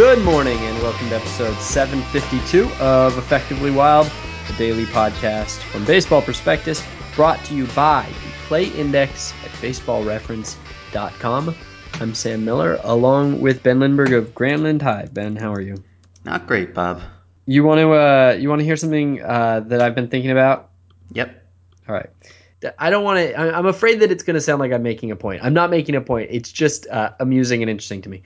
Good morning and welcome to episode 752 of Effectively Wild, the daily podcast from Baseball Prospectus, brought to you by the Play Index at baseballreference.com. I'm Sam Miller, along with Ben Lindbergh of Grantland High. Ben, how are you? Not great, Bob. You want to uh, you want to hear something uh, that I've been thinking about? Yep. All right. I don't want to. I'm afraid that it's going to sound like I'm making a point. I'm not making a point. It's just uh, amusing and interesting to me.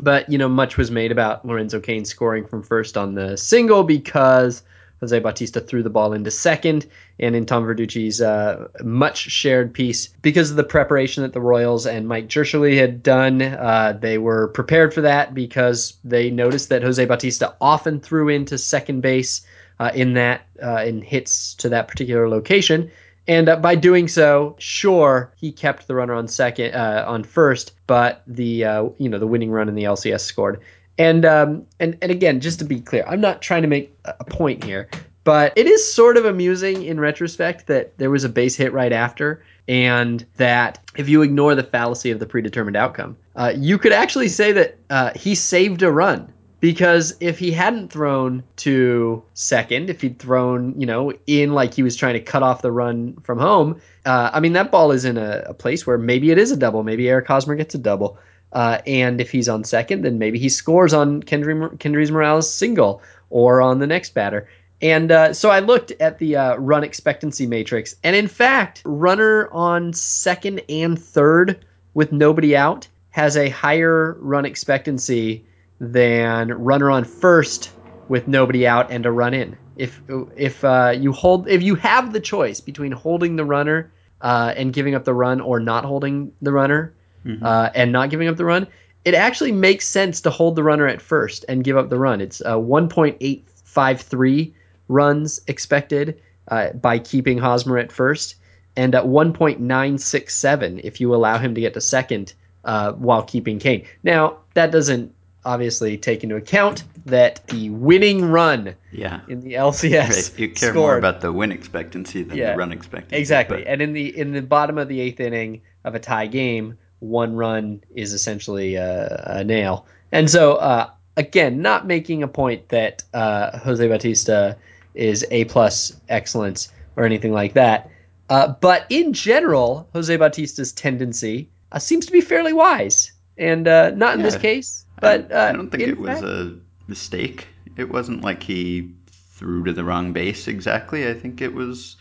But you know, much was made about Lorenzo Cain scoring from first on the single because Jose Bautista threw the ball into second, and in Tom Verducci's uh, much shared piece, because of the preparation that the Royals and Mike Jirschele had done, uh, they were prepared for that because they noticed that Jose Bautista often threw into second base uh, in that uh, in hits to that particular location. And uh, by doing so, sure, he kept the runner on second, uh, on first, but the uh, you know the winning run in the LCS scored. And um, and and again, just to be clear, I'm not trying to make a point here, but it is sort of amusing in retrospect that there was a base hit right after, and that if you ignore the fallacy of the predetermined outcome, uh, you could actually say that uh, he saved a run because if he hadn't thrown to second, if he'd thrown, you know, in like he was trying to cut off the run from home, uh, I mean, that ball is in a, a, place where maybe it is a double. Maybe Eric Hosmer gets a double. Uh, and if he's on second, then maybe he scores on Kendry, Kendrys Morales' single or on the next batter. And uh, so I looked at the uh, run expectancy matrix, and in fact, runner on second and third with nobody out has a higher run expectancy than runner on first with nobody out and a run in. If if uh, you hold if you have the choice between holding the runner uh, and giving up the run or not holding the runner mm-hmm. uh, and not giving up the run, it actually makes sense to hold the runner at first and give up the run. It's uh, 1.853 runs expected uh, by keeping Hosmer at first, and at 1.967 if you allow him to get to second uh, while keeping Cain. Now that doesn't obviously take into account that the winning run yeah. in the LCS right. you care scored, more about the win expectancy than yeah, the run expectancy. Exactly. But. And in the in the bottom of the eighth inning of a tie game, one run is essentially a, a nail. And so uh, again, not making a point that uh, Jose Bautista is a plus excellence or anything like that. Uh, but in general, Jose Bautista's tendency uh, seems to be fairly wise, and uh, not in yeah. this case but uh, I don't think it was fact, a mistake. It wasn't like he threw to the wrong base exactly. I think it was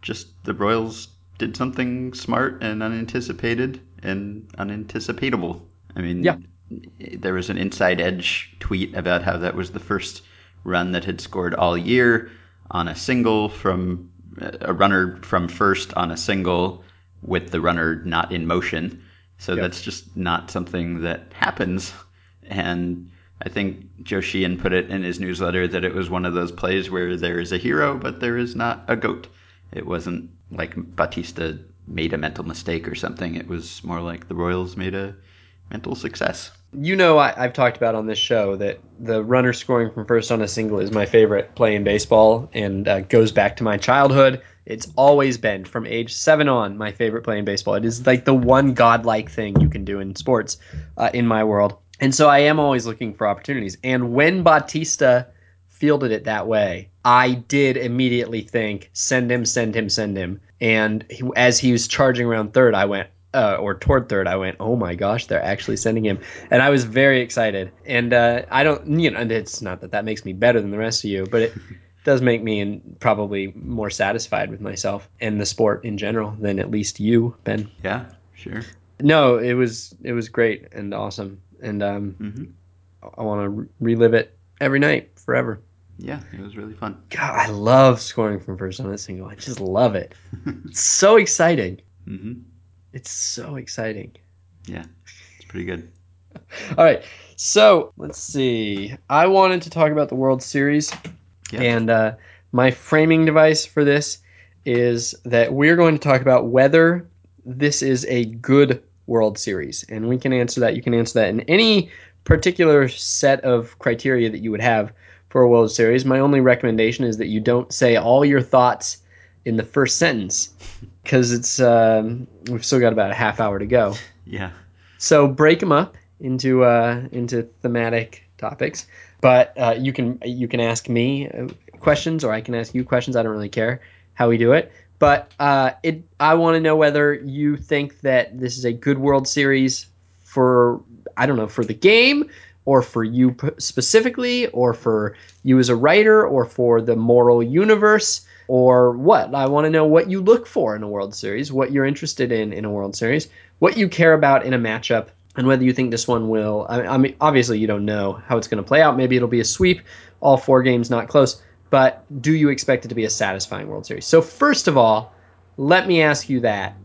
just the Royals did something smart and unanticipated and unanticipatable. I mean, yeah. there was an inside edge tweet about how that was the first run that had scored all year on a single from a runner from first on a single with the runner not in motion. So yep. that's just not something that happens and I think Joe Sheehan put it in his newsletter that it was one of those plays where there is a hero, but there is not a goat. It wasn't like Bautista made a mental mistake or something. It was more like the Royals made a mental success. You know, I, have talked about on this show that the runner scoring from first on a single is my favorite play in baseball and uh, goes back to my childhood. It's always been from age seven on my favorite play in baseball. It is like the one godlike thing you can do in sports uh, in my world. And so I am always looking for opportunities. And when Bautista fielded it that way, I did immediately think, send him, send him, send him. And he, as he was charging around third, I went, uh, or toward third, I went, oh my gosh, they're actually sending him. And I was very excited. And uh, I don't, you know, it's not that that makes me better than the rest of you, but it does make me probably more satisfied with myself and the sport in general than at least you, Ben. Yeah, sure. No, it was it was great and awesome and um, mm-hmm. I want to re- relive it every night forever. Yeah, it was really fun. God, I love scoring from first on a single. I just love it. it's so exciting. Mm-hmm. It's so exciting. Yeah, it's pretty good. All right, so let's see. I wanted to talk about the World Series, and uh, my framing device for this is that we're going to talk about whether this is a good World Series? And we can answer that. You can answer that in any particular set of criteria that you would have for a World Series. My only recommendation is that you don't say all your thoughts in the first sentence because it's um, we've still got about a half hour to go. Yeah. So break them up into uh, into thematic topics. But uh, you can you can ask me uh, questions, or I can ask you questions. I don't really care how we do it. But uh, it I want to know whether you think that this is a good World Series for I don't know for the game or for you specifically or for you as a writer or for the moral universe or what? I want to know what you look for in a world series what you're interested in in a world series what you care about in a matchup and whether you think this one will i, I mean obviously you don't know how it's going to play out. Maybe it'll be a sweep all four games not close but do you expect it to be a satisfying world series so first of all let me ask you that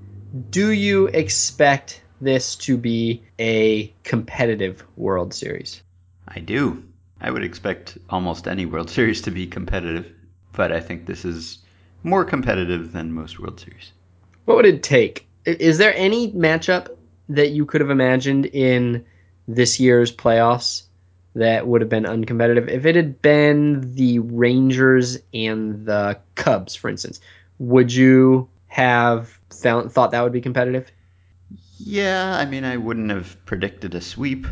do you expect this to be a competitive World Series? I do. I would expect almost any World Series to be competitive, but I think this is more competitive than most World Series. What would it take? Is there any matchup that you could have imagined in this year's playoffs that would have been uncompetitive? If it had been the Rangers and the Cubs, for instance, would you have found, thought that would be competitive? Yeah, I mean, I wouldn't have predicted a sweep.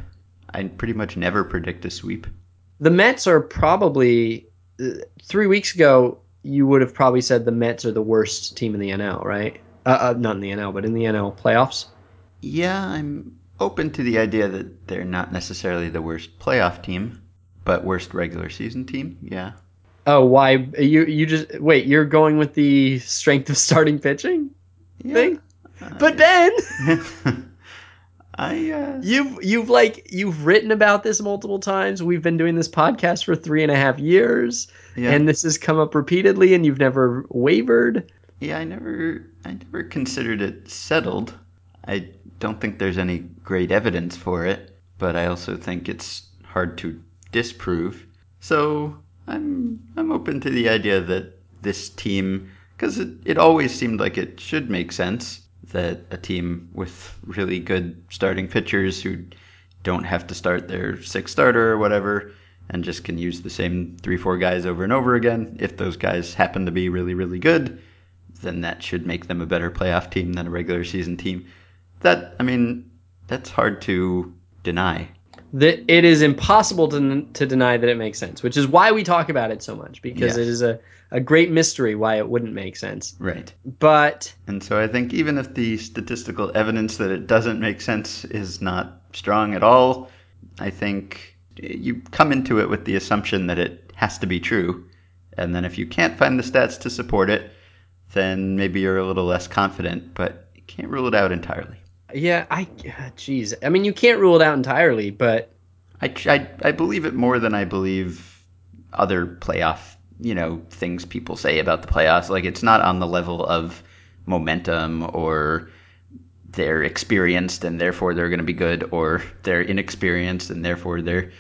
I pretty much never predict a sweep. The Mets are probably uh, three weeks ago. You would have probably said the Mets are the worst team in the NL, right? Uh, uh, not in the NL, but in the NL playoffs. Yeah, I'm open to the idea that they're not necessarily the worst playoff team, but worst regular season team. Yeah. Oh, why you you just wait? You're going with the strength of starting pitching yeah. thing? But Ben, I uh... you've you've like you've written about this multiple times. We've been doing this podcast for three and a half years, yeah. and this has come up repeatedly, and you've never wavered. Yeah, I never I never considered it settled. I don't think there's any great evidence for it, but I also think it's hard to disprove. So I'm I'm open to the idea that this team, because it, it always seemed like it should make sense that a team with really good starting pitchers who don't have to start their sixth starter or whatever and just can use the same three, four guys over and over again. If those guys happen to be really, really good, then that should make them a better playoff team than a regular season team. That, I mean, that's hard to deny. That it is impossible to, to deny that it makes sense, which is why we talk about it so much because it is a a great mystery why it wouldn't make sense. Right. But and so I think even if the statistical evidence that it doesn't make sense is not strong at all, I think you come into it with the assumption that it has to be true. And then if you can't find the stats to support it, then maybe you're a little less confident, but you can't rule it out entirely. Yeah, I jeez. I mean, you can't rule it out entirely, but I, I I believe it more than I believe other playoff you know things people say about the playoffs. Like it's not on the level of momentum or they're experienced and therefore they're going to be good, or they're inexperienced and therefore they're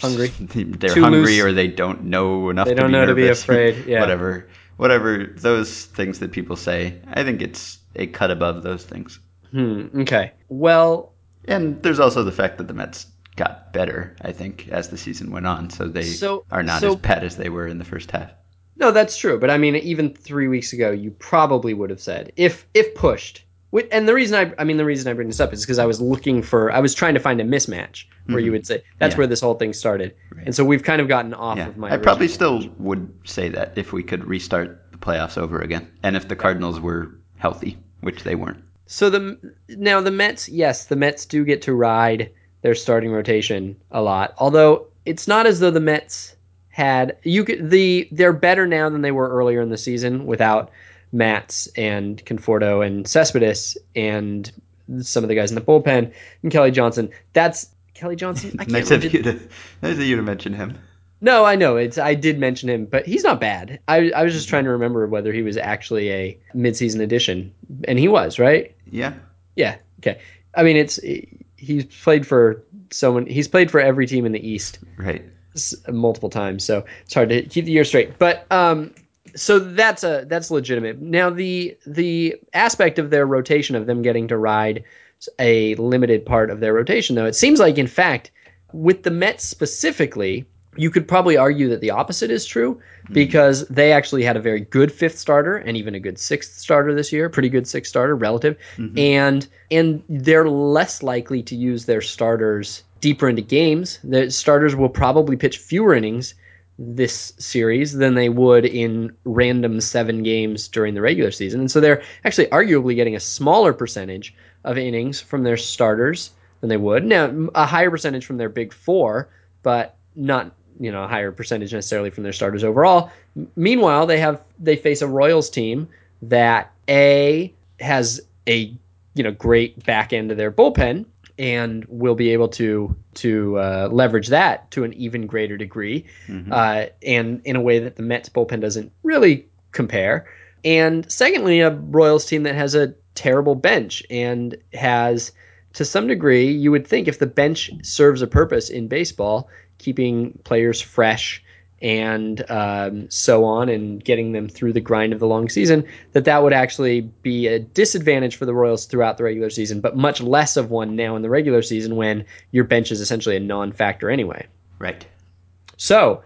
hungry. They're Too hungry loose. or they don't know enough. They don't to know nervous. to be afraid. Yeah. whatever, whatever those things that people say. I think it's a cut above those things. Hmm. Okay. Well, and there's also the fact that the Mets got better, I think, as the season went on. So they so, are not so, as bad as they were in the first half. No, that's true. But I mean, even three weeks ago, you probably would have said, if if pushed. And the reason I, I mean, the reason I bring this up is because I was looking for, I was trying to find a mismatch where mm-hmm. you would say that's yeah. where this whole thing started, right. and so we've kind of gotten off yeah. of my. I probably still would say that if we could restart the playoffs over again, and if the Cardinals were healthy, which they weren't. So the now the Mets, yes, the Mets do get to ride their starting rotation a lot. Although it's not as though the Mets had you could the they're better now than they were earlier in the season without Matz and Conforto and Cespedes and some of the guys in the bullpen and Kelly Johnson. That's Kelly Johnson. I nice of you to nice of you to mention him. No, I know it's. I did mention him, but he's not bad. I, I was just trying to remember whether he was actually a midseason addition, and he was, right? Yeah. Yeah. Okay. I mean, it's he's played for someone. He's played for every team in the East. Right. Multiple times, so it's hard to keep the year straight. But um, so that's a that's legitimate. Now the the aspect of their rotation of them getting to ride a limited part of their rotation, though, it seems like in fact with the Mets specifically you could probably argue that the opposite is true mm-hmm. because they actually had a very good fifth starter and even a good sixth starter this year, pretty good sixth starter relative, mm-hmm. and and they're less likely to use their starters deeper into games. The starters will probably pitch fewer innings this series than they would in random seven games during the regular season. And so they're actually arguably getting a smaller percentage of innings from their starters than they would. Now, a higher percentage from their big four, but not you know a higher percentage necessarily from their starters overall. Meanwhile, they have they face a Royals team that a has a you know great back end of their bullpen and will be able to to uh, leverage that to an even greater degree, mm-hmm. uh, and in a way that the Mets bullpen doesn't really compare. And secondly, a Royals team that has a terrible bench and has, to some degree, you would think if the bench serves a purpose in baseball, keeping players fresh and um, so on and getting them through the grind of the long season, that that would actually be a disadvantage for the Royals throughout the regular season, but much less of one now in the regular season when your bench is essentially a non-factor anyway. Right. So,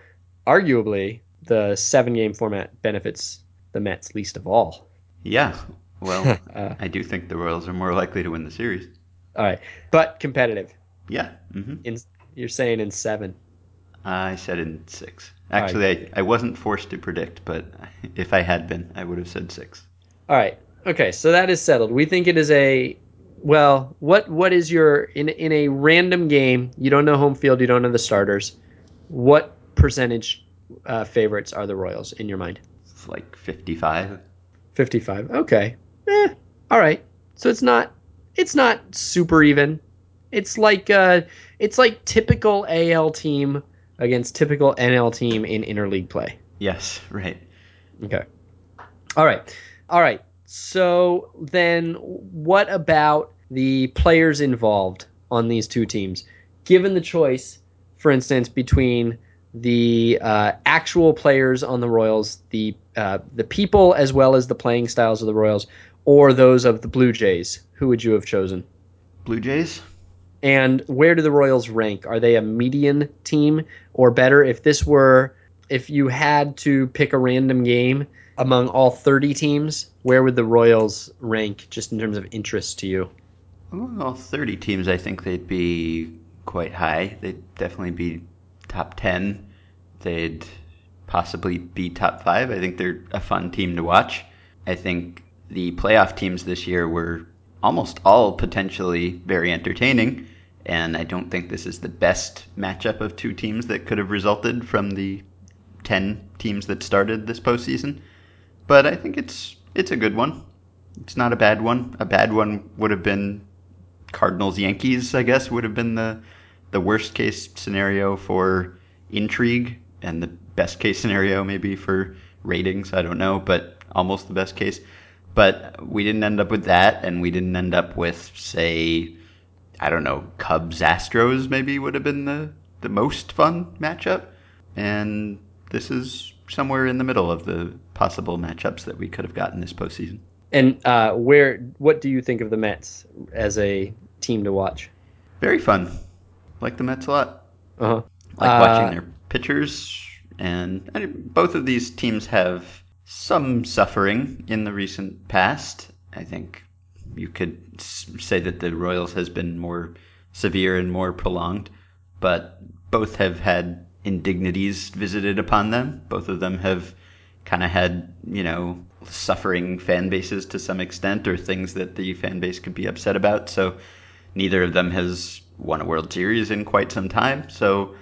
arguably, the seven-game format benefits the Mets least of all. Yeah. Well, uh, I do think the Royals are more likely to win the series. All right, but competitive. Yeah. Mm-hmm. In, you're saying in seven. I said in six. Actually, right. I, I wasn't forced to predict, but if I had been, I would have said six. All right. Okay, so that is settled. We think it is a well, what what is your in in a random game? You don't know home field, you don't know the starters. What percentage uh, favorites are the Royals in your mind? It's like fifty-five. Fifty-five. Okay. Eh, all right. So it's not it's not super even. It's like uh, it's like typical AL team against typical NL team in interleague play. Yes, right. Okay. All right. All right. So then what about the players involved on these two teams? Given the choice, for instance, between the uh, actual players on the Royals, the uh, the people as well as the playing styles of the Royals, or those of the Blue Jays, who would you have chosen? Blue Jays. And where do the Royals rank? Are they a median team or better? If this were, if you had to pick a random game among all 30 teams, where would the Royals rank just in terms of interest to you? Among all 30 teams, I think they'd be quite high. They'd definitely be top 10. They'd possibly be top five. I think they're a fun team to watch. I think the playoff teams this year were almost all potentially very entertaining. And I don't think this is the best matchup of two teams that could have resulted from the 10 teams that started this postseason. But I think it's it's a good one. It's not a bad one. A bad one would have been Cardinals Yankees, I guess, would have been the the worst case scenario for intrigue and the best case scenario maybe for ratings, I don't know, but almost the best case. But we didn't end up with that, and we didn't end up with, say, I don't know, Cubs Astros maybe would have been the, the most fun matchup. And this is somewhere in the middle of the possible matchups that we could have gotten this postseason. And uh, where, what do you think of the Mets as a team to watch? Very fun. Like the Mets a lot. Uh-huh. Like uh, watching their pitchers. And I mean, both of these teams have some suffering in the recent past. I think you could say that the Royals has been more severe and more prolonged, but both have had indignities visited upon them. Both of them have kind of had, you know, suffering fan bases to some extent or things that the fan base could be upset about. So neither of them has won a World Series in quite some time. So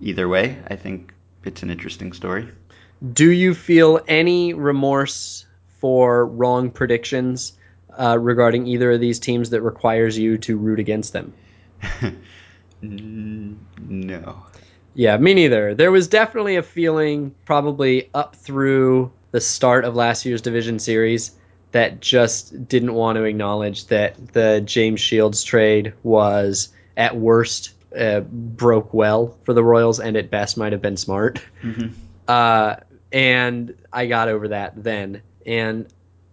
either way, I think it's an interesting story. Do you feel any remorse for wrong predictions uh, regarding either of these teams that requires you to root against them? no. Yeah, me neither. There was definitely a feeling, probably up through the start of last year's division series, that just didn't want to acknowledge that the James Shields trade was at worst uh, broke well for the Royals and at best might have been smart. Mm-hmm. Uh, and I got over that then. And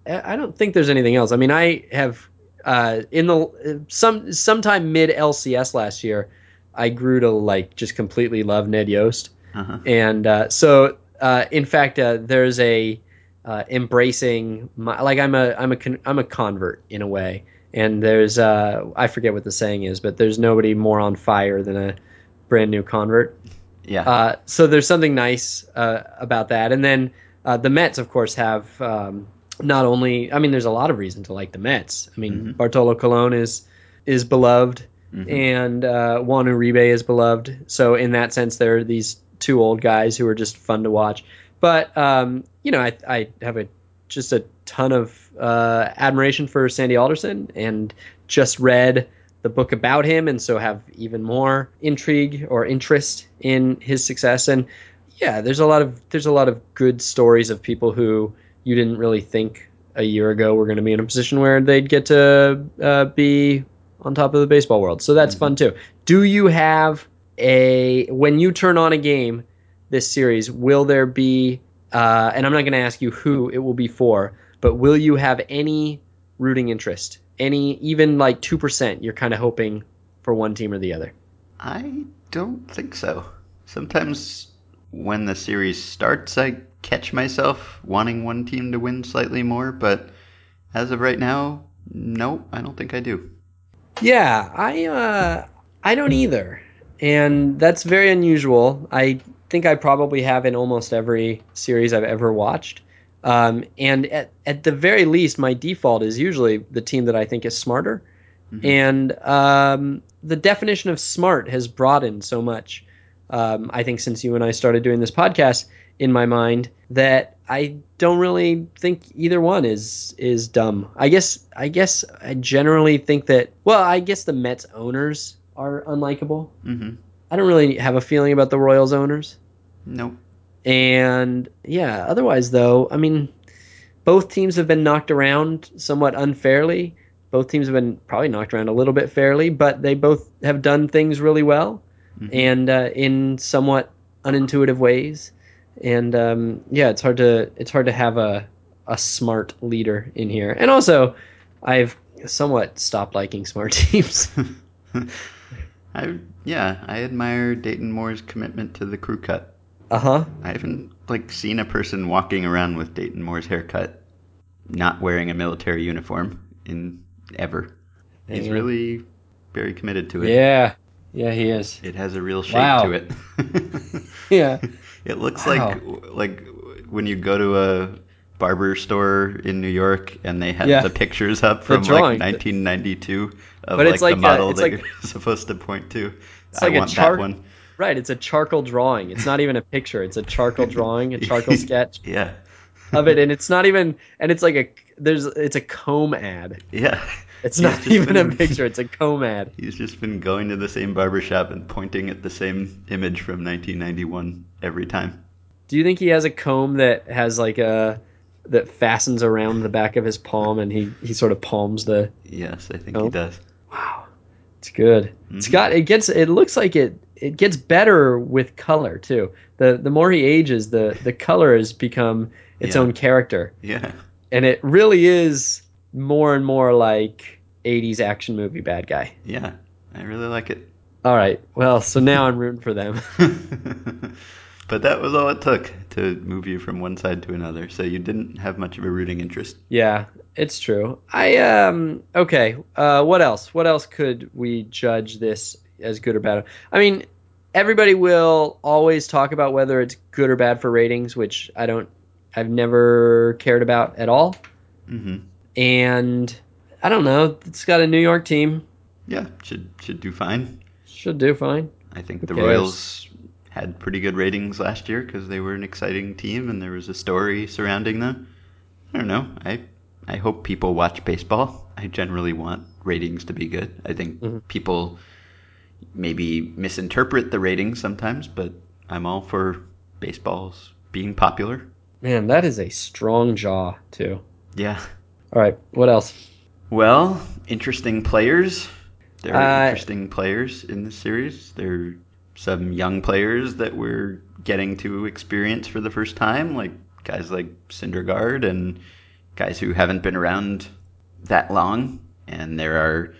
I don't think there's anything else. I mean, I have uh, in the some sometime mid LCS last year, I grew to like just completely love Ned Yost, uh-huh. and uh, so uh, in fact, uh, there's a uh, embracing my, like I'm a I'm a con- I'm a convert in a way, and there's uh, I forget what the saying is, but there's nobody more on fire than a brand new convert. Yeah. Uh, so there's something nice uh, about that, and then uh, the Mets, of course, have um, not only. I mean, there's a lot of reason to like the Mets. I mean, Mm-hmm. Bartolo Colon is is beloved, Mhm. and uh, Juan Uribe is beloved. So in that sense, there are these two old guys who are just fun to watch. But um, you know, I, I have a just a ton of uh, admiration for Sandy Alderson, and just read the book about him, and so have even more intrigue or interest in his success. And yeah, there's a lot of there's a lot of good stories of people who you didn't really think a year ago were going to be in a position where they'd get to uh, be on top of the baseball world. So that's fun too. Do you have a when you turn on a game this series? Will there be? Uh, and I'm not going to ask you who it will be for, but will you have any rooting interest? Any even like two percent? You're kind of hoping for one team or the other. I don't think so. Sometimes when the series starts, I catch myself wanting one team to win slightly more, but as of right now, no, I don't think I do. Yeah, I uh, I don't either, and that's very unusual. I think I probably have in almost every series I've ever watched. Um, and at, at the very least, my default is usually the team that I think is smarter. And um, the definition of smart has broadened so much, um, I think, since you and I started doing this podcast in my mind, that I don't really think either one is is dumb. I guess I guess I generally think that well, I guess the Mets owners are unlikable. Mm-hmm. I don't really have a feeling about the Royals owners. Nope. And yeah, otherwise though, I mean, both teams have been knocked around somewhat unfairly. Both teams have been probably knocked around a little bit fairly, but they both have done things really well and uh, in somewhat unintuitive ways. And um, yeah, it's hard to it's hard to have a a smart leader in here. And also, I've somewhat stopped liking smart teams. I yeah, I admire Dayton Moore's commitment to the crew cut. Uh huh. I haven't like seen a person walking around with Dayton Moore's haircut, not wearing a military uniform in ever. He's really very committed to it. Yeah. Yeah, he is. It has a real shape Wow. to it. Yeah. it looks Wow. like like when you go to a barber store in New York and they have Yeah. the pictures up from like 1992 of But like, it's like the a- model it's that like- you're supposed to point to. I like a want chart- that one. Right, it's a charcoal drawing. It's not even a picture. It's a charcoal drawing, a charcoal sketch Yeah. of it, and it's not even. And it's like a there's it's a comb ad. Yeah. It's He's not just even a picture. It's a comb ad. He's just been going to the same barber shop and pointing at the same image from 1991 every time. Do you think he has a comb that has like a that fastens around the back of his palm, and he he sort of palms the. Yes, I think he does. Wow, it's good. It's Mhm. got it gets it looks like it it gets better with color too. The the more he ages, the the color has become its Yeah. own character. Yeah. and it really is more and more like 80s action movie bad guy. Yeah. I really like it. All right. Well, so now I'm rooting for them. but that was all it took to move you from one side to another. So you didn't have much of a rooting interest. yeah, it's true. I um okay. Uh what else? What else could we judge this as good or bad? I mean, everybody will always talk about whether it's good or bad for ratings, which I don't I've never cared about at all. Mm-hmm. And I don't know. It's got a New York team. Yeah, should should do fine. Should do fine. I think Who the cares? Royals had pretty good ratings last year because they were an exciting team and there was a story surrounding them. I don't know. I I hope people watch baseball. I generally want ratings to be good. I think Mhm. people maybe misinterpret the ratings sometimes, but I'm all for baseballs being popular. Man, that is a strong jaw, too. Yeah. All right. What else? Well, interesting players. There are Uh, interesting players in this series. There are some young players that we're getting to experience for the first time, like guys like Syndergaard and guys who haven't been around that long. And there are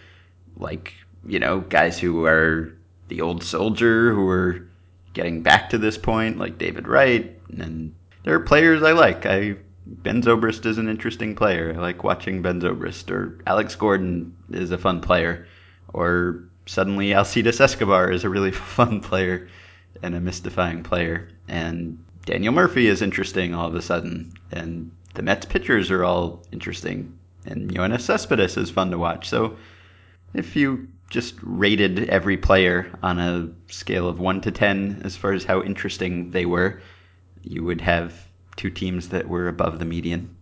like, you know, guys who are the old soldier who are getting back to this point, like David Wright. And there are players I like. I Ben Zobrist is an interesting player. I like watching Ben Zobrist. Or Alex Gordon is a fun player. Or suddenly Alcides Escobar is a really fun player and a mystifying player. And Daniel Murphy is interesting all of a sudden. And the Mets pitchers are all interesting. And Yoenis Cespedes is fun to watch. So if you just rated every player on a scale of 1 to 10 as far as how interesting they were, you would have two teams that were above the median.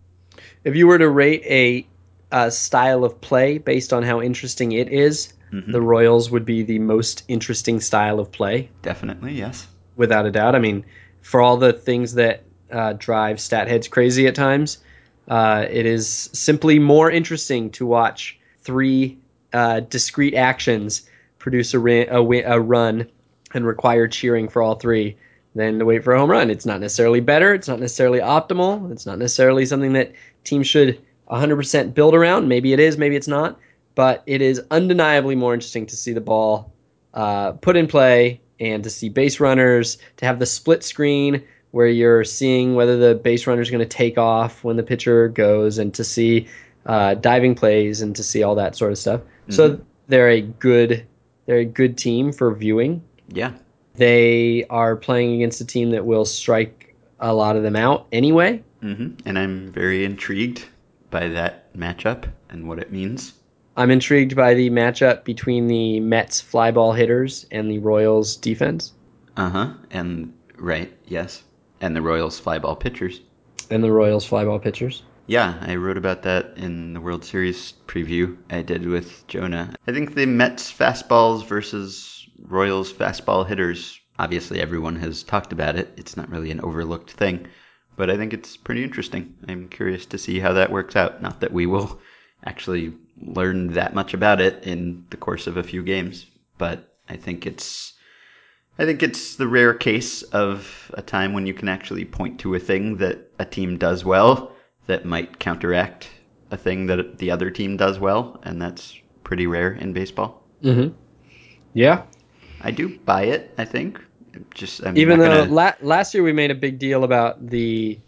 If you were to rate a, a style of play based on how interesting it is, mm-hmm. the Royals would be the most interesting style of play. Definitely, yes. Without a doubt. I mean, for all the things that uh, drive stat heads crazy at times, uh, it is simply more interesting to watch three uh, discrete actions produce a, a, a run and require cheering for all three than to wait for a home run. It's not necessarily better. It's not necessarily optimal. It's not necessarily something that teams should 100% build around. Maybe it is, maybe it's not. But it is undeniably more interesting to see the ball uh, put in play and to see base runners, to have the split screen where you're seeing whether the base runner is going to take off when the pitcher goes, and to see uh, diving plays and to see all that sort of stuff. Mm-hmm. So they're a good they're a good team for viewing. Yeah. They are playing against a team that will strike a lot of them out anyway. Mm-hmm. And I'm very intrigued by that matchup and what it means. I'm intrigued by the matchup between the Mets flyball hitters and the Royals defense. Uh huh. And right, yes. And the Royals flyball pitchers. And the Royals flyball pitchers. Yeah, I wrote about that in the World Series preview I did with Jonah. I think the Mets fastballs versus Royals fastball hitters, obviously everyone has talked about it. It's not really an overlooked thing, but I think it's pretty interesting. I'm curious to see how that works out. Not that we will actually learn that much about it in the course of a few games, but I think it's I think it's the rare case of a time when you can actually point to a thing that a team does well that might counteract a thing that the other team does well, and that's pretty rare in baseball. Mm-hmm. Yeah, I do buy it. I think just I'm even though gonna... la- last year we made a big deal about the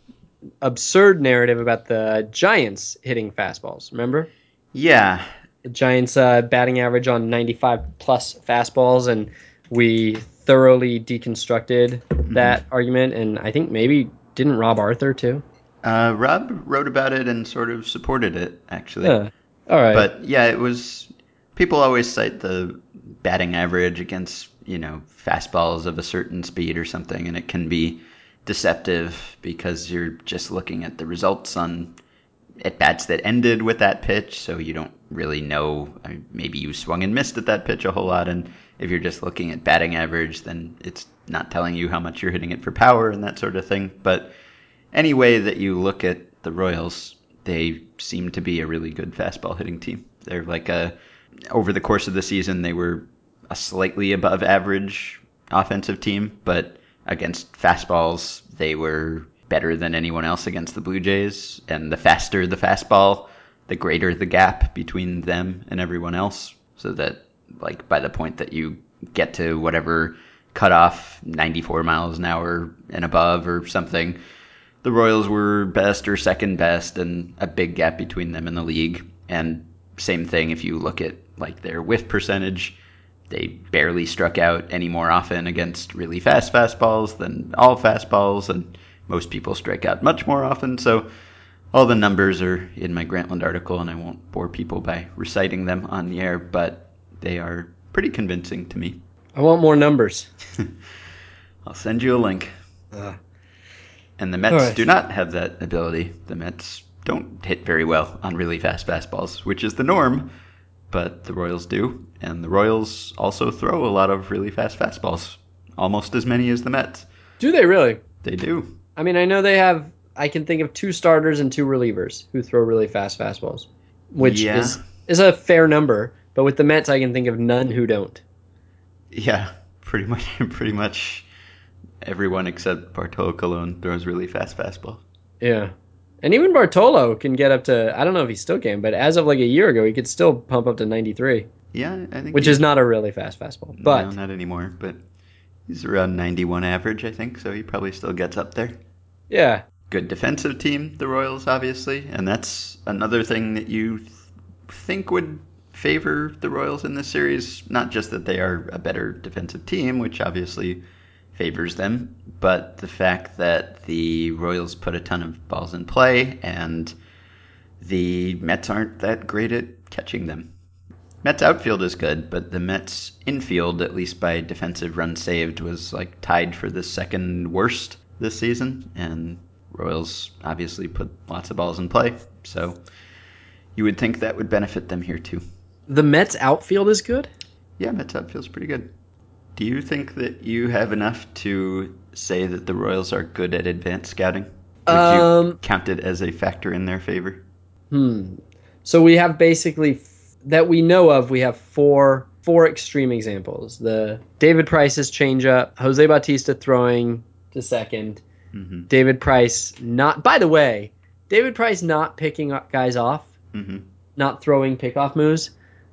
absurd narrative about the Giants hitting fastballs. Remember? Yeah, the Giants uh, batting average on 95 plus fastballs, and we thoroughly deconstructed mm-hmm. that argument. And I think maybe didn't Rob Arthur too? Uh, Rob wrote about it and sort of supported it, actually. Yeah. All right. But yeah, it was. People always cite the batting average against, you know, fastballs of a certain speed or something, and it can be deceptive because you're just looking at the results on at bats that ended with that pitch, so you don't really know. I mean, maybe you swung and missed at that pitch a whole lot, and if you're just looking at batting average, then it's not telling you how much you're hitting it for power and that sort of thing. But any way that you look at the Royals, they seem to be a really good fastball hitting team. They're like a over the course of the season they were a slightly above average offensive team, but against fastballs they were better than anyone else against the Blue Jays. And the faster the fastball, the greater the gap between them and everyone else. So that like by the point that you get to whatever cutoff, 94 miles an hour and above or something, the Royals were best or second best, and a big gap between them and the league. And same thing if you look at like their whiff percentage, they barely struck out any more often against really fast fastballs than all fastballs, and most people strike out much more often. So all the numbers are in my Grantland article, and I won't bore people by reciting them on the air, but they are pretty convincing to me. I want more numbers. I'll send you a link. Uh. And the Mets right. do not have that ability. The Mets don't hit very well on really fast fastballs, which is the norm, but the Royals do. And the Royals also throw a lot of really fast fastballs, almost as many as the Mets. Do they really? They do. I mean, I know they have, I can think of two starters and two relievers who throw really fast fastballs, which yeah. is, is a fair number. But with the Mets, I can think of none who don't. Yeah, pretty much, pretty much everyone except Bartolo Colon throws really fast fastballs. Yeah. And even Bartolo can get up to I don't know if he still can, but as of like a year ago, he could still pump up to 93. Yeah, I think which is not a really fast fastball. But no, not anymore, but he's around 91 average, I think, so he probably still gets up there. Yeah. good defensive team, the Royals, obviously, and that's another thing that you th- think would favor the Royals in this series. Not just that they are a better defensive team, which obviously favors them, but the fact that the Royals put a ton of balls in play and the Mets aren't that great at catching them. Mets outfield is good, but the Mets infield, at least by defensive runs saved, was like tied for the second worst this season, and Royals obviously put lots of balls in play, so you would think that would benefit them here too. The Mets outfield is good. Yeah, Mets outfield's pretty good. Do you think that you have enough to say that the Royals are good at advanced scouting? Would Um, you count it as a factor in their favor? Hmm. So we have basically f- that we know of. We have four four extreme examples: the David Price's changeup, Jose Bautista throwing to second, Mm-hmm. David Price not. By the way, David Price not picking up guys off, Mm-hmm. not throwing pickoff moves,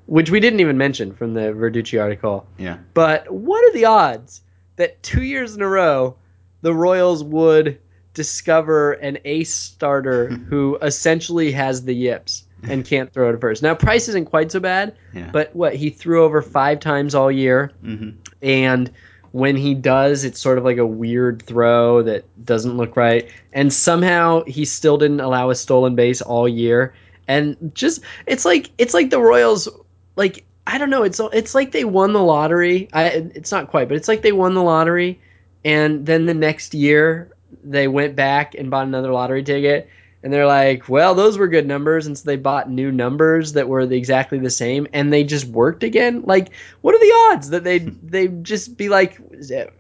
which we didn't even mention from the Verducci article. Yeah. But what are the odds that two years in a row the Royals would discover an ace starter who essentially has the yips and can't throw to first? Now Price isn't quite so bad, Yeah. but what he threw over five times all year, Mm-hmm. and when he does, it's sort of like a weird throw that doesn't look right. And somehow he still didn't allow a stolen base all year. And just it's like it's like the Royals like I don't know, it's it's like they won the lottery. I it's not quite, but it's like they won the lottery and then the next year they went back and bought another lottery ticket and they're like, well, those were good numbers, and so they bought new numbers that were the, exactly the same, and they just worked again. Like, what are the odds that they they just be like,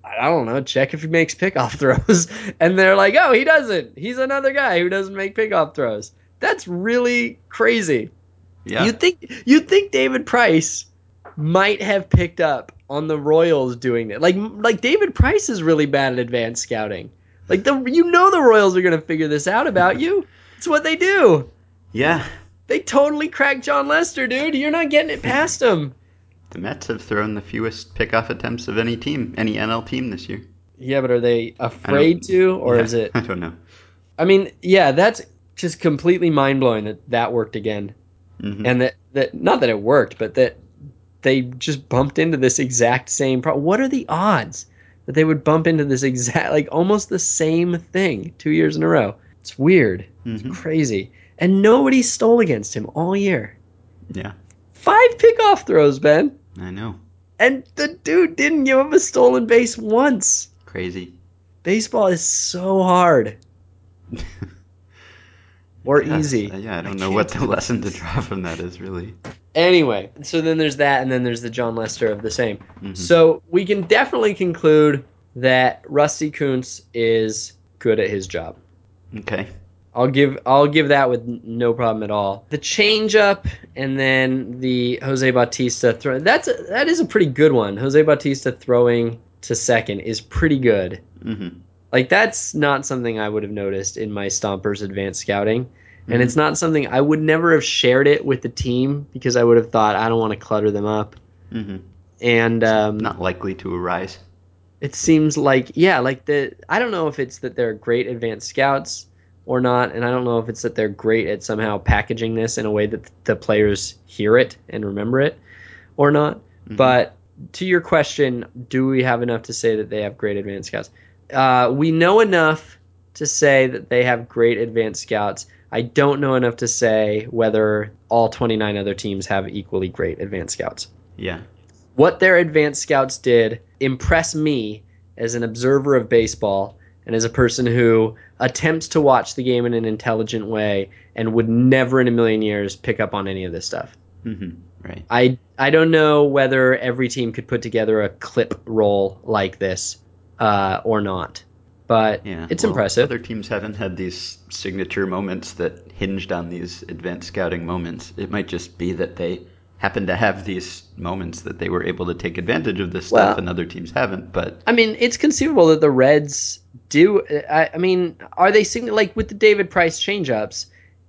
I don't know, check if he makes pickoff throws, and they're like, oh, he doesn't. He's another guy who doesn't make pickoff throws. That's really crazy. Yeah. You think you think David Price might have picked up on the Royals doing it? Like like David Price is really bad at advanced scouting. Like the you know the Royals are gonna figure this out about you. It's what they do. yeah. They totally cracked Jon Lester, dude. You're not getting it past them. The Mets have thrown the fewest pickoff attempts of any team, any NL team this year. Yeah, but are they afraid to, or Yeah, is it? I don't know. I mean, yeah, that's just completely mind blowing that that worked again. Mhm. and that that not that it worked, but that they just bumped into this exact same problem. What are the odds that they would bump into this exact like almost the same thing two years in a row? It's weird. Mhm. It's crazy. And nobody stole against him all year. Yeah, Five pickoff throws, Ben. I know. And the dude didn't give up a stolen base once. Crazy. Baseball is so hard. Or Yeah, easy. yeah, I don't I know what the lesson to draw from that is really. Anyway, so then there's that, and then there's the Jon Lester of the same. Mhm. So we can definitely conclude that Rusty Kuntz is good at his job. Okay. I'll give I'll give that with no problem at all. The changeup and then the Jose Bautista throw that's a, that is a pretty good one. Jose Bautista throwing to second is pretty good. hmm Like that's not something I would have noticed in my Stompers advanced scouting. And Mhm. it's not something I would never have shared it with the team because I would have thought I don't want to clutter them up. hmm And um, Not likely to arise. it seems like yeah like the i don't know if it's that they're great advanced scouts or not and i don't know if it's that they're great at somehow packaging this in a way that the players hear it and remember it or not Mhm. but to your question do we have enough to say that they have great advanced scouts uh, we know enough to say that they have great advanced scouts i don't know enough to say whether all 29 other teams have equally great advanced scouts yeah. what their advanced scouts did impress me as an observer of baseball and as a person who attempts to watch the game in an intelligent way and would never in a million years pick up on any of this stuff. hmm Right. I I don't know whether every team could put together a clip roll like this uh, or not, but Yeah. it's well, impressive. Other teams haven't had these signature moments that hinged on these advanced scouting moments. It might just be that they happen to have these moments that they were able to take advantage of this Well- stuff and other teams haven't. But I mean, it's conceivable that the Reds do. I, I mean, are they sign- like with the David Price changeups?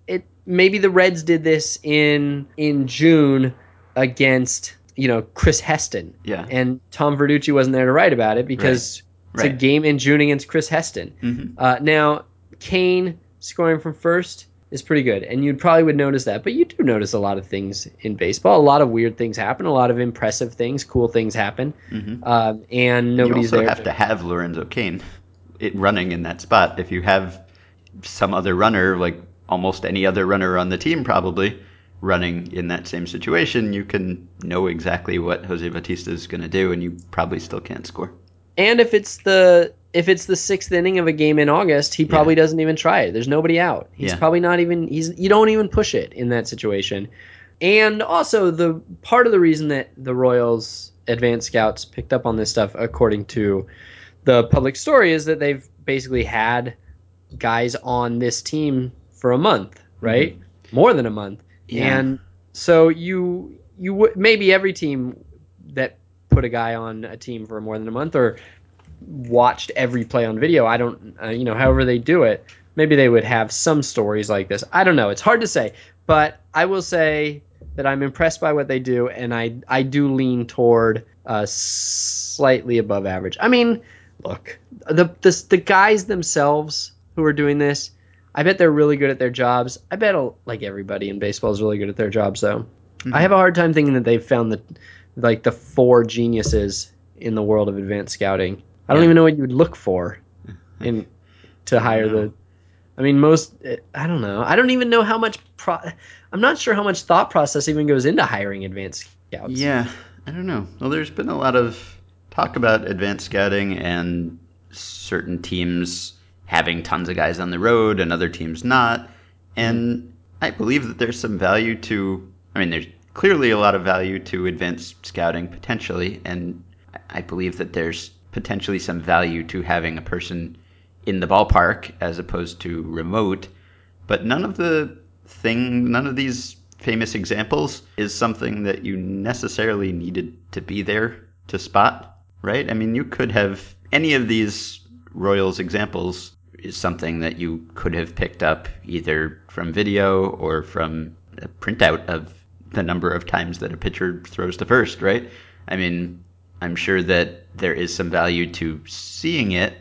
It maybe the Reds did this in in June against you know Chris Heston, yeah. and Tom Verducci wasn't there to write about it because it's a game in June against Chris Heston. hmm Uh, now, Cain scoring from first is pretty good, and you probably would notice that. But you do notice a lot of things in baseball. A lot of weird things happen. A lot of impressive things, cool things happen, Mhm. um, and nobody's you also there. have to have Lorenzo Cain it running in that spot. If you have some other runner, like almost any other runner on the team, probably running in that same situation, you can know exactly what Jose Bautista is going to do, and you probably still can't score. And if it's the if it's the sixth inning of a game in August, he probably doesn't even try it. There's nobody out. He's Yeah. probably not even he's you don't even push it in that situation. And also the part of the reason that the Royals advanced scouts picked up on this stuff according to the public story is that they've basically had guys on this team for a month, mm-hmm. right? More than a month. Yeah. And so you you would maybe every team that put a guy on a team for more than a month or watched every play on video. I don't, uh, you know, however they do it. Maybe they would have some stories like this. I don't know. It's hard to say, but I will say that I'm impressed by what they do, and I I do lean toward uh, slightly above average. I mean, look, the the the guys themselves who are doing this, I bet they're really good at their jobs. I bet like everybody in baseball is really good at their jobs, though. I have a hard time thinking that they've found the like the four geniuses in the world of advanced scouting. I don't Yeah. even know what you would look for in to hire the. I mean, most. I don't know. I don't even know how much. Pro, I'm not sure how much thought process even goes into hiring advanced scouts. Yeah, I don't know. Well, there's been a lot of talk about advanced scouting and certain teams having tons of guys on the road and other teams not. And mm-hmm. I believe that there's some value to, I mean, there's clearly a lot of value to advanced scouting potentially. And I believe that there's potentially some value to having a person in the ballpark as opposed to remote. But none of the thing, none of these famous examples is something that you necessarily needed to be there to spot, right? I mean, you could have any of these Royals examples is something that you could have picked up either from video or from a printout of the number of times that a pitcher throws to first, right? I mean, I'm sure that there is some value to seeing it,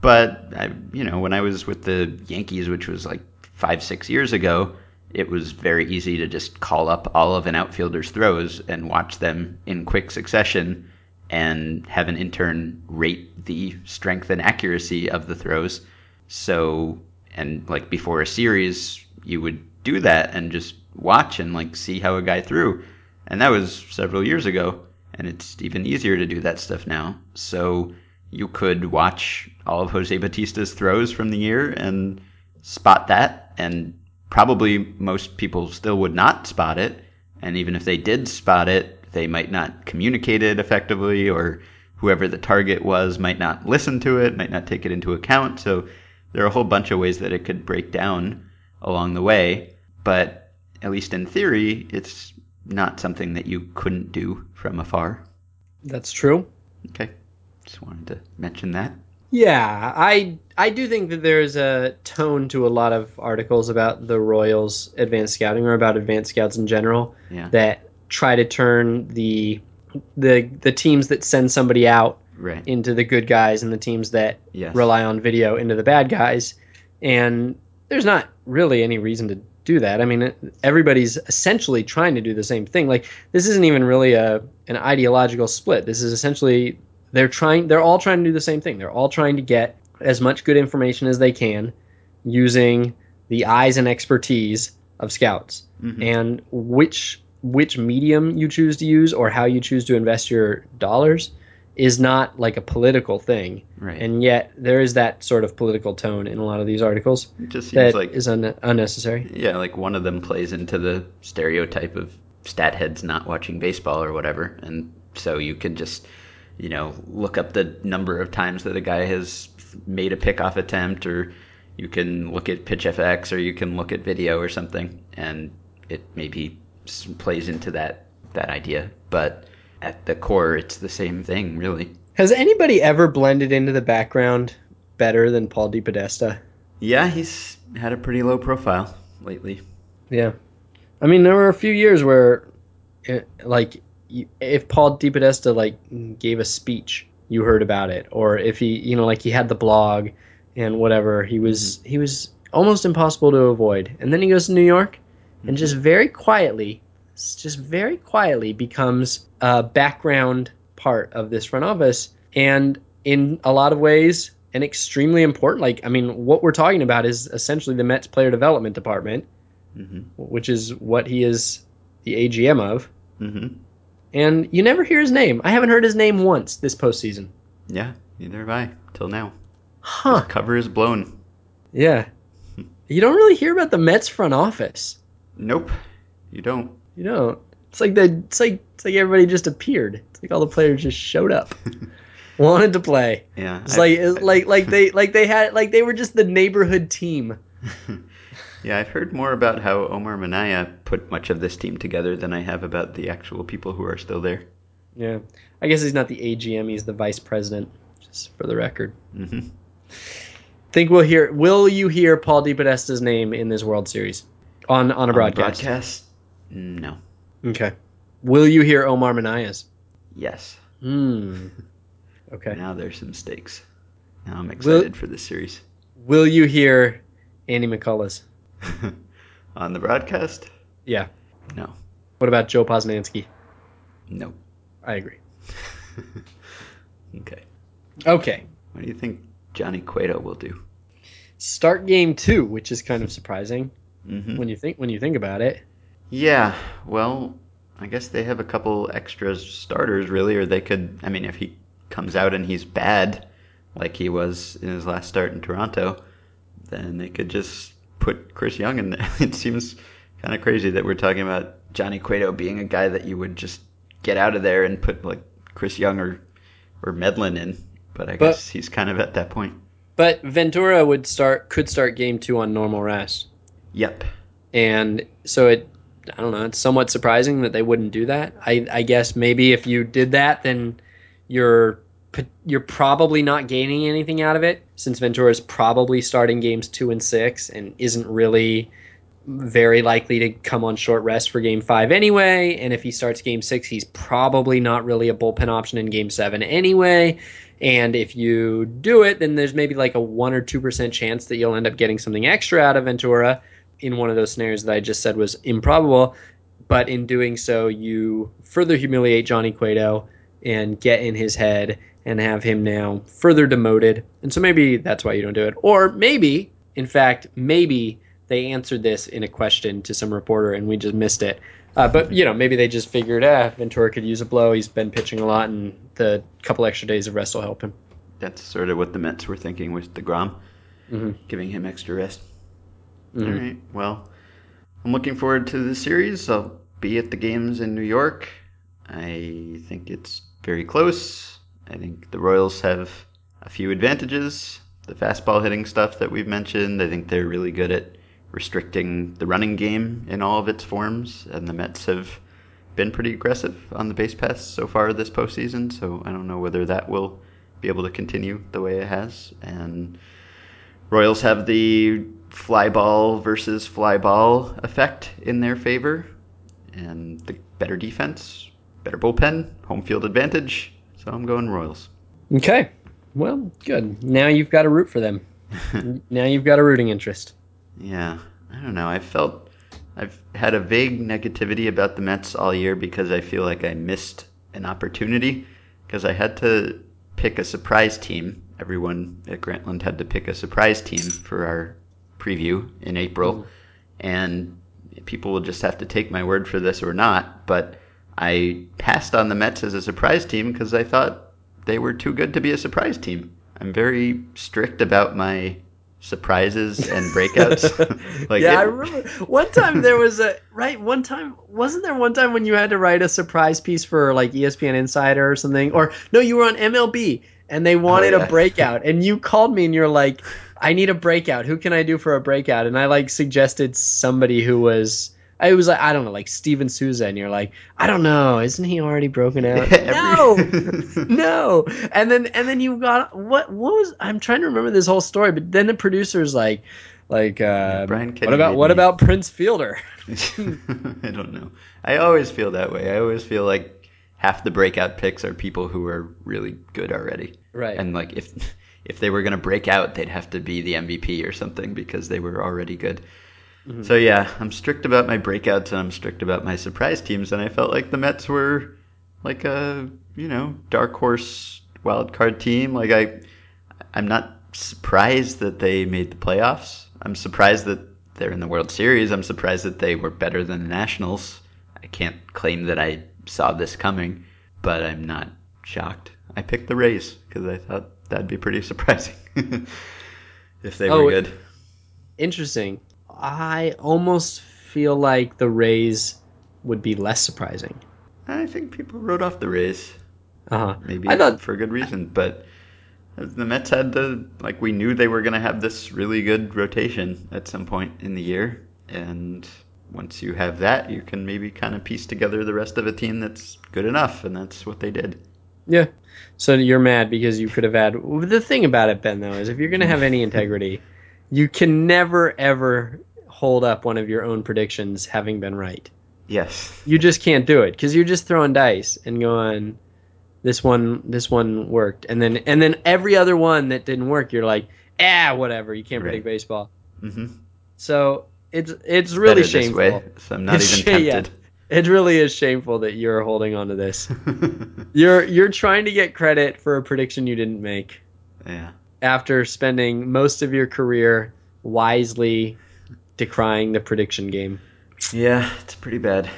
but I, you know, when I was with the Yankees, which was like five, six years ago, it was very easy to just call up all of an outfielder's throws and watch them in quick succession and have an intern rate the strength and accuracy of the throws. So, and like before a series, you would do that and just watch and like see how a guy threw. And that was several years ago. And it's even easier to do that stuff now. So you could watch all of Jose Bautista's throws from the year and spot that. And probably most people still would not spot it. And even if they did spot it, they might not communicate it effectively, or whoever the target was might not listen to it, might not take it into account. So there are a whole bunch of ways that it could break down along the way. But at least in theory, it's not something that you couldn't do from afar. That's true. Okay. Just wanted to mention that. Yeah, I I do think that there's a tone to a lot of articles about the Royals advanced scouting or about advanced scouts in general Yeah. that try to turn the the the teams that send somebody out Right. into the good guys and the teams that Yes. rely on video into the bad guys. And there's not really any reason to do that. I mean, everybody's essentially trying to do the same thing. Like this isn't even really a an ideological split. This is essentially they're trying they're all trying to do the same thing. They're all trying to get as much good information as they can using the eyes and expertise of scouts. Mhm. And which which medium you choose to use or how you choose to invest your dollars is not like a political thing. Right. And yet there is that sort of political tone in a lot of these articles it just seems that like is un- unnecessary. Yeah, like one of them plays into the stereotype of stat heads not watching baseball or whatever. And so you can just, you know, look up the number of times that a guy has made a pickoff attempt, or you can look at pitch FX, or you can look at video or something, and it maybe plays into that that idea. But at the core, it's the same thing, really. Has anybody ever blended into the background better than Paul DePodesta? Yeah, he's had a pretty low profile lately. Yeah. I mean, there were a few years where, eh, like, if Paul DePodesta like gave a speech, you heard about it, or if he, you know, like he had the blog, and whatever. He was he was almost impossible to avoid. And then he goes to New York and just very quietly, just very quietly becomes a background part of this front office and in a lot of ways an extremely important like I mean what we're talking about is essentially the Mets player development department, hmm which is what he is the AGM of. hmm And you never hear his name. I haven't heard his name once this postseason. Yeah, neither have I till now. Huh. Cover is blown. Yeah. You don't really hear about the Mets front office. Nope, you don't. You don't. It's like the it's like it's like everybody just appeared. It's like all the players just showed up. Wanted to play. Yeah, It's I've- like it's like like they like they had like they were just the neighborhood team. yeah, I've heard more about how Omar Minaya put much of this team together than I have about the actual people who are still there. Yeah. I guess he's not the AGM, he's the vice president, just for the record. hmm Think we'll hear will you hear Paul DePodesta's name in this World Series? On on a broadcast. broadcast? No. Okay. Will you hear Omar Minaya's? Yes. Hmm. Okay. Now there's some stakes. Now I'm excited for this series. Will you hear Andy McCullough's? On the broadcast? Yeah. No. What about Joe Posnanski? No. I agree. Okay. Okay. What do you think Johnny Cueto will do? Start game two, which is kind of surprising hmm when you think when you think about it. Yeah, well, I guess they have a couple extra starters, really, or they could. I mean, if he comes out and he's bad, like he was in his last start in Toronto, then they could just put Chris Young in there. It seems kind of crazy that we're talking about Johnny Cueto being a guy that you would just get out of there and put like Chris Young or or Medlen in, but I But- guess he's kind of at that point. But Ventura would start could start game two on normal rest. Yep. And so it I don't know, it's somewhat surprising that they wouldn't do that. I, I guess maybe if you did that then you're you're probably not gaining anything out of it since Ventura is probably starting games 2 and 6 and isn't really very likely to come on short rest for game 5 anyway. And if he starts game 6 he's probably not really a bullpen option in game 7 anyway. And if you do it then there's maybe like a 1 or 2% chance that you'll end up getting something extra out of Ventura in one of those scenarios that I just said was improbable. But in doing so, you further humiliate Johnny Cueto and get in his head and have him now further demoted. And so maybe that's why you don't do it. Or maybe, in fact, maybe they answered this in a question to some reporter and we just missed it. Uh, but you know, maybe they just figured, ah, Ventura could use a blow. He's been pitching a lot, and the couple extra days of rest will help him. That's sort of what the Mets were thinking with DeGrom, Mhm. giving him extra rest. Mhm. All right. Well, I'm looking forward to the series. I'll be at the games in New York. I think it's very close. I think the Royals have a few advantages. The fastball hitting stuff that we've mentioned, I think they're really good at restricting the running game in all of its forms, and the Mets have been pretty aggressive on the base paths so far this postseason. So I don't know whether that will be able to continue the way it has. And Royals have the fly ball versus fly ball effect in their favor, and the better defense, better bullpen, home field advantage. So I'm going Royals. Okay. Well, good. Now you've got to root for them. now you've got a rooting interest. Yeah, I don't know. I felt I've had a vague negativity about the Mets all year because I feel like I missed an opportunity because I had to pick a surprise team. Everyone at Grantland had to pick a surprise team for our preview in April, mm-hmm. and people will just have to take my word for this or not. But I passed on the Mets as a surprise team because I thought they were too good to be a surprise team. I'm very strict about my surprises and breakouts. like yeah, it- I remember one time there was a right. One time wasn't there one time when you had to write a surprise piece for like ESPN Insider or something? Or no, you were on MLB and they wanted Oh, yeah. a breakout, and you called me and you're like, "I need a breakout. Who can I do for a breakout?" And I like suggested somebody who was. I was like, I don't know, like Steven Souza, and you're like, I don't know, isn't he already broken out? no, no and then and then you got what what was i'm trying to remember this whole story but then the producer's like like uh Brian what about what me- about prince fielder I don't know. I always feel that way. I always feel like half the breakout picks are people who are really good already. right And like if if they were going to break out, they'd have to be the MVP or something because they were already good. Mm-hmm. So yeah, I'm strict about my breakouts and I'm strict about my surprise teams, and I felt like the Mets were like a you know dark horse wild card team. Like I, I'm not surprised that they made the playoffs. I'm surprised that they're in the World Series. I'm surprised that they were better than the Nationals. I can't claim that I saw this coming, but I'm not shocked. I picked the Rays because I thought that'd be pretty surprising if they oh, were good. Interesting. I almost feel like the Rays would be less surprising. I think people wrote off the Rays. Uh-huh. Maybe I thought, for a good reason, but the Mets had the like we knew they were going to have this really good rotation at some point in the year, and once you have that, you can maybe kind of piece together the rest of a team that's good enough, and that's what they did. Yeah. So you're mad because you could have had the thing about it, Ben. Though, is if you're going to have any integrity, you can never ever hold up one of your own predictions having been right. Yes. You just can't do it because you're just throwing dice and going, this one, this one worked, and then and then every other one that didn't work, you're like, ah, whatever. You can't predict right. baseball. Mm-hmm. So it's it's really Better shameful. Way, so I'm not it's, even tempted. Yeah, it really is shameful that you're holding on to this. you're you're trying to get credit for a prediction you didn't make. Yeah. After spending most of your career wisely decrying the prediction game. Yeah, it's pretty bad.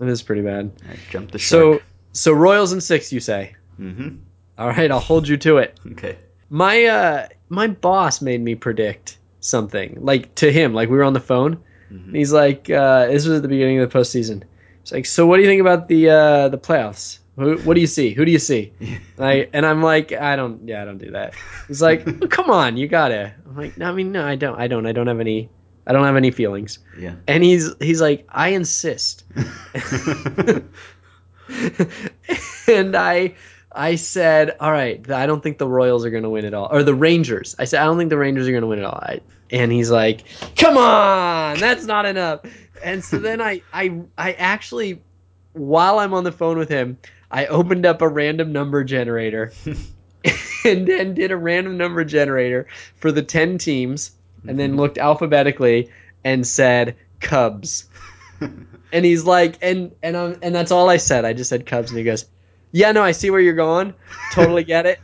It is pretty bad. I jumped the shark. So so Royals and six, you say? Mm-hmm. All right, I'll hold you to it. Okay. My uh my boss made me predict something like to him like we were on the phone mm-hmm. he's like uh, this was at the beginning of the postseason he's like so what do you think about the uh, the playoffs who, what do you see who do you see I, and i'm like i don't yeah i don't do that he's like oh, come on you gotta i'm like no, i mean no i don't i don't i don't have any i don't have any feelings yeah and he's he's like i insist and i I said, all right, I don't think the Royals are going to win it all. Or the Rangers. I said, I don't think the Rangers are going to win it all. I, and he's like, come on, that's not enough. And so then I, I, I actually, while I'm on the phone with him, I opened up a random number generator and then did a random number generator for the 10 teams and then mm-hmm. looked alphabetically and said Cubs. and he's like, and and I'm, and that's all I said. I just said Cubs, and he goes, yeah, no, I see where you're going. Totally get it.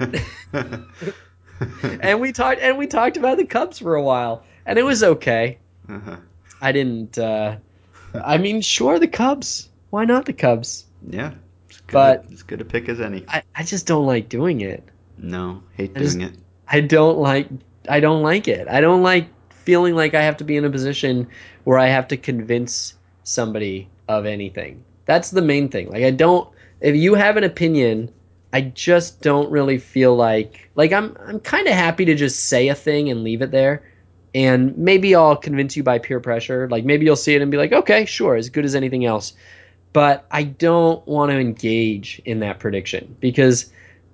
and we talked and we talked about the Cubs for a while, and it was okay. Uh-huh. I didn't. Uh, I mean, sure, the Cubs. Why not the Cubs? Yeah, it's but as good a pick as any. I, I just don't like doing it. No, hate doing just, it. I don't like. I don't like it. I don't like feeling like I have to be in a position where I have to convince somebody of anything. That's the main thing. Like I don't if you have an opinion, I just don't really feel like like I'm I'm kind of happy to just say a thing and leave it there. And maybe I'll convince you by peer pressure. Like maybe you'll see it and be like, "Okay, sure, as good as anything else." But I don't want to engage in that prediction because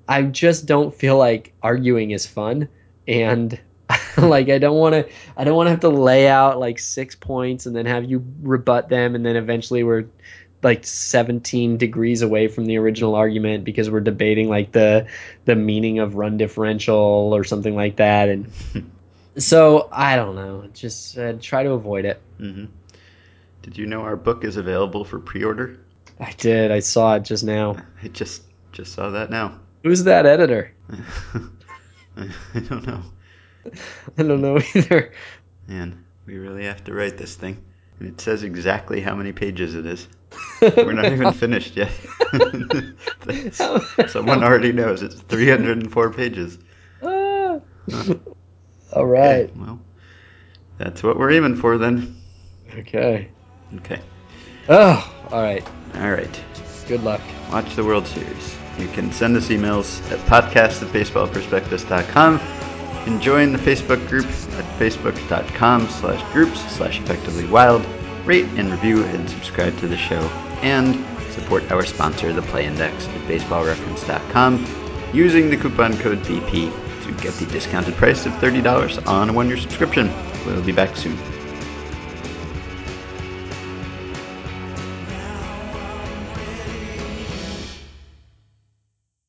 I just don't feel like arguing is fun and like I don't want to I don't want to have to lay out like six points and then have you rebut them and then eventually we're like 17 degrees away from the original argument because we're debating like the the meaning of run differential or something like that and so i don't know. Just uh, try to avoid it. Mm-hmm. did you know our book is available for pre-order? I did. I saw it just now. I just just saw that now. Who's that editor? I don't know. I don't know either. Man we really have to write this thing. And it says exactly how many pages it is. We're not even finished yet. Someone already knows. It's 304 pages. Ah. All right. Okay, well, that's what we're aiming for then. Okay. Okay. Oh, all right. All right. Good luck. Watch the World Series. You can send us emails at podcast at baseballprospectus.com. You can join the Facebook group at facebook.com slash groups slash effectively wild rate and review and subscribe to the show, and support our sponsor, the Play Index, at baseballreference.com using the coupon code BP to get the discounted price of $30 on a one year subscription. We'll be back soon.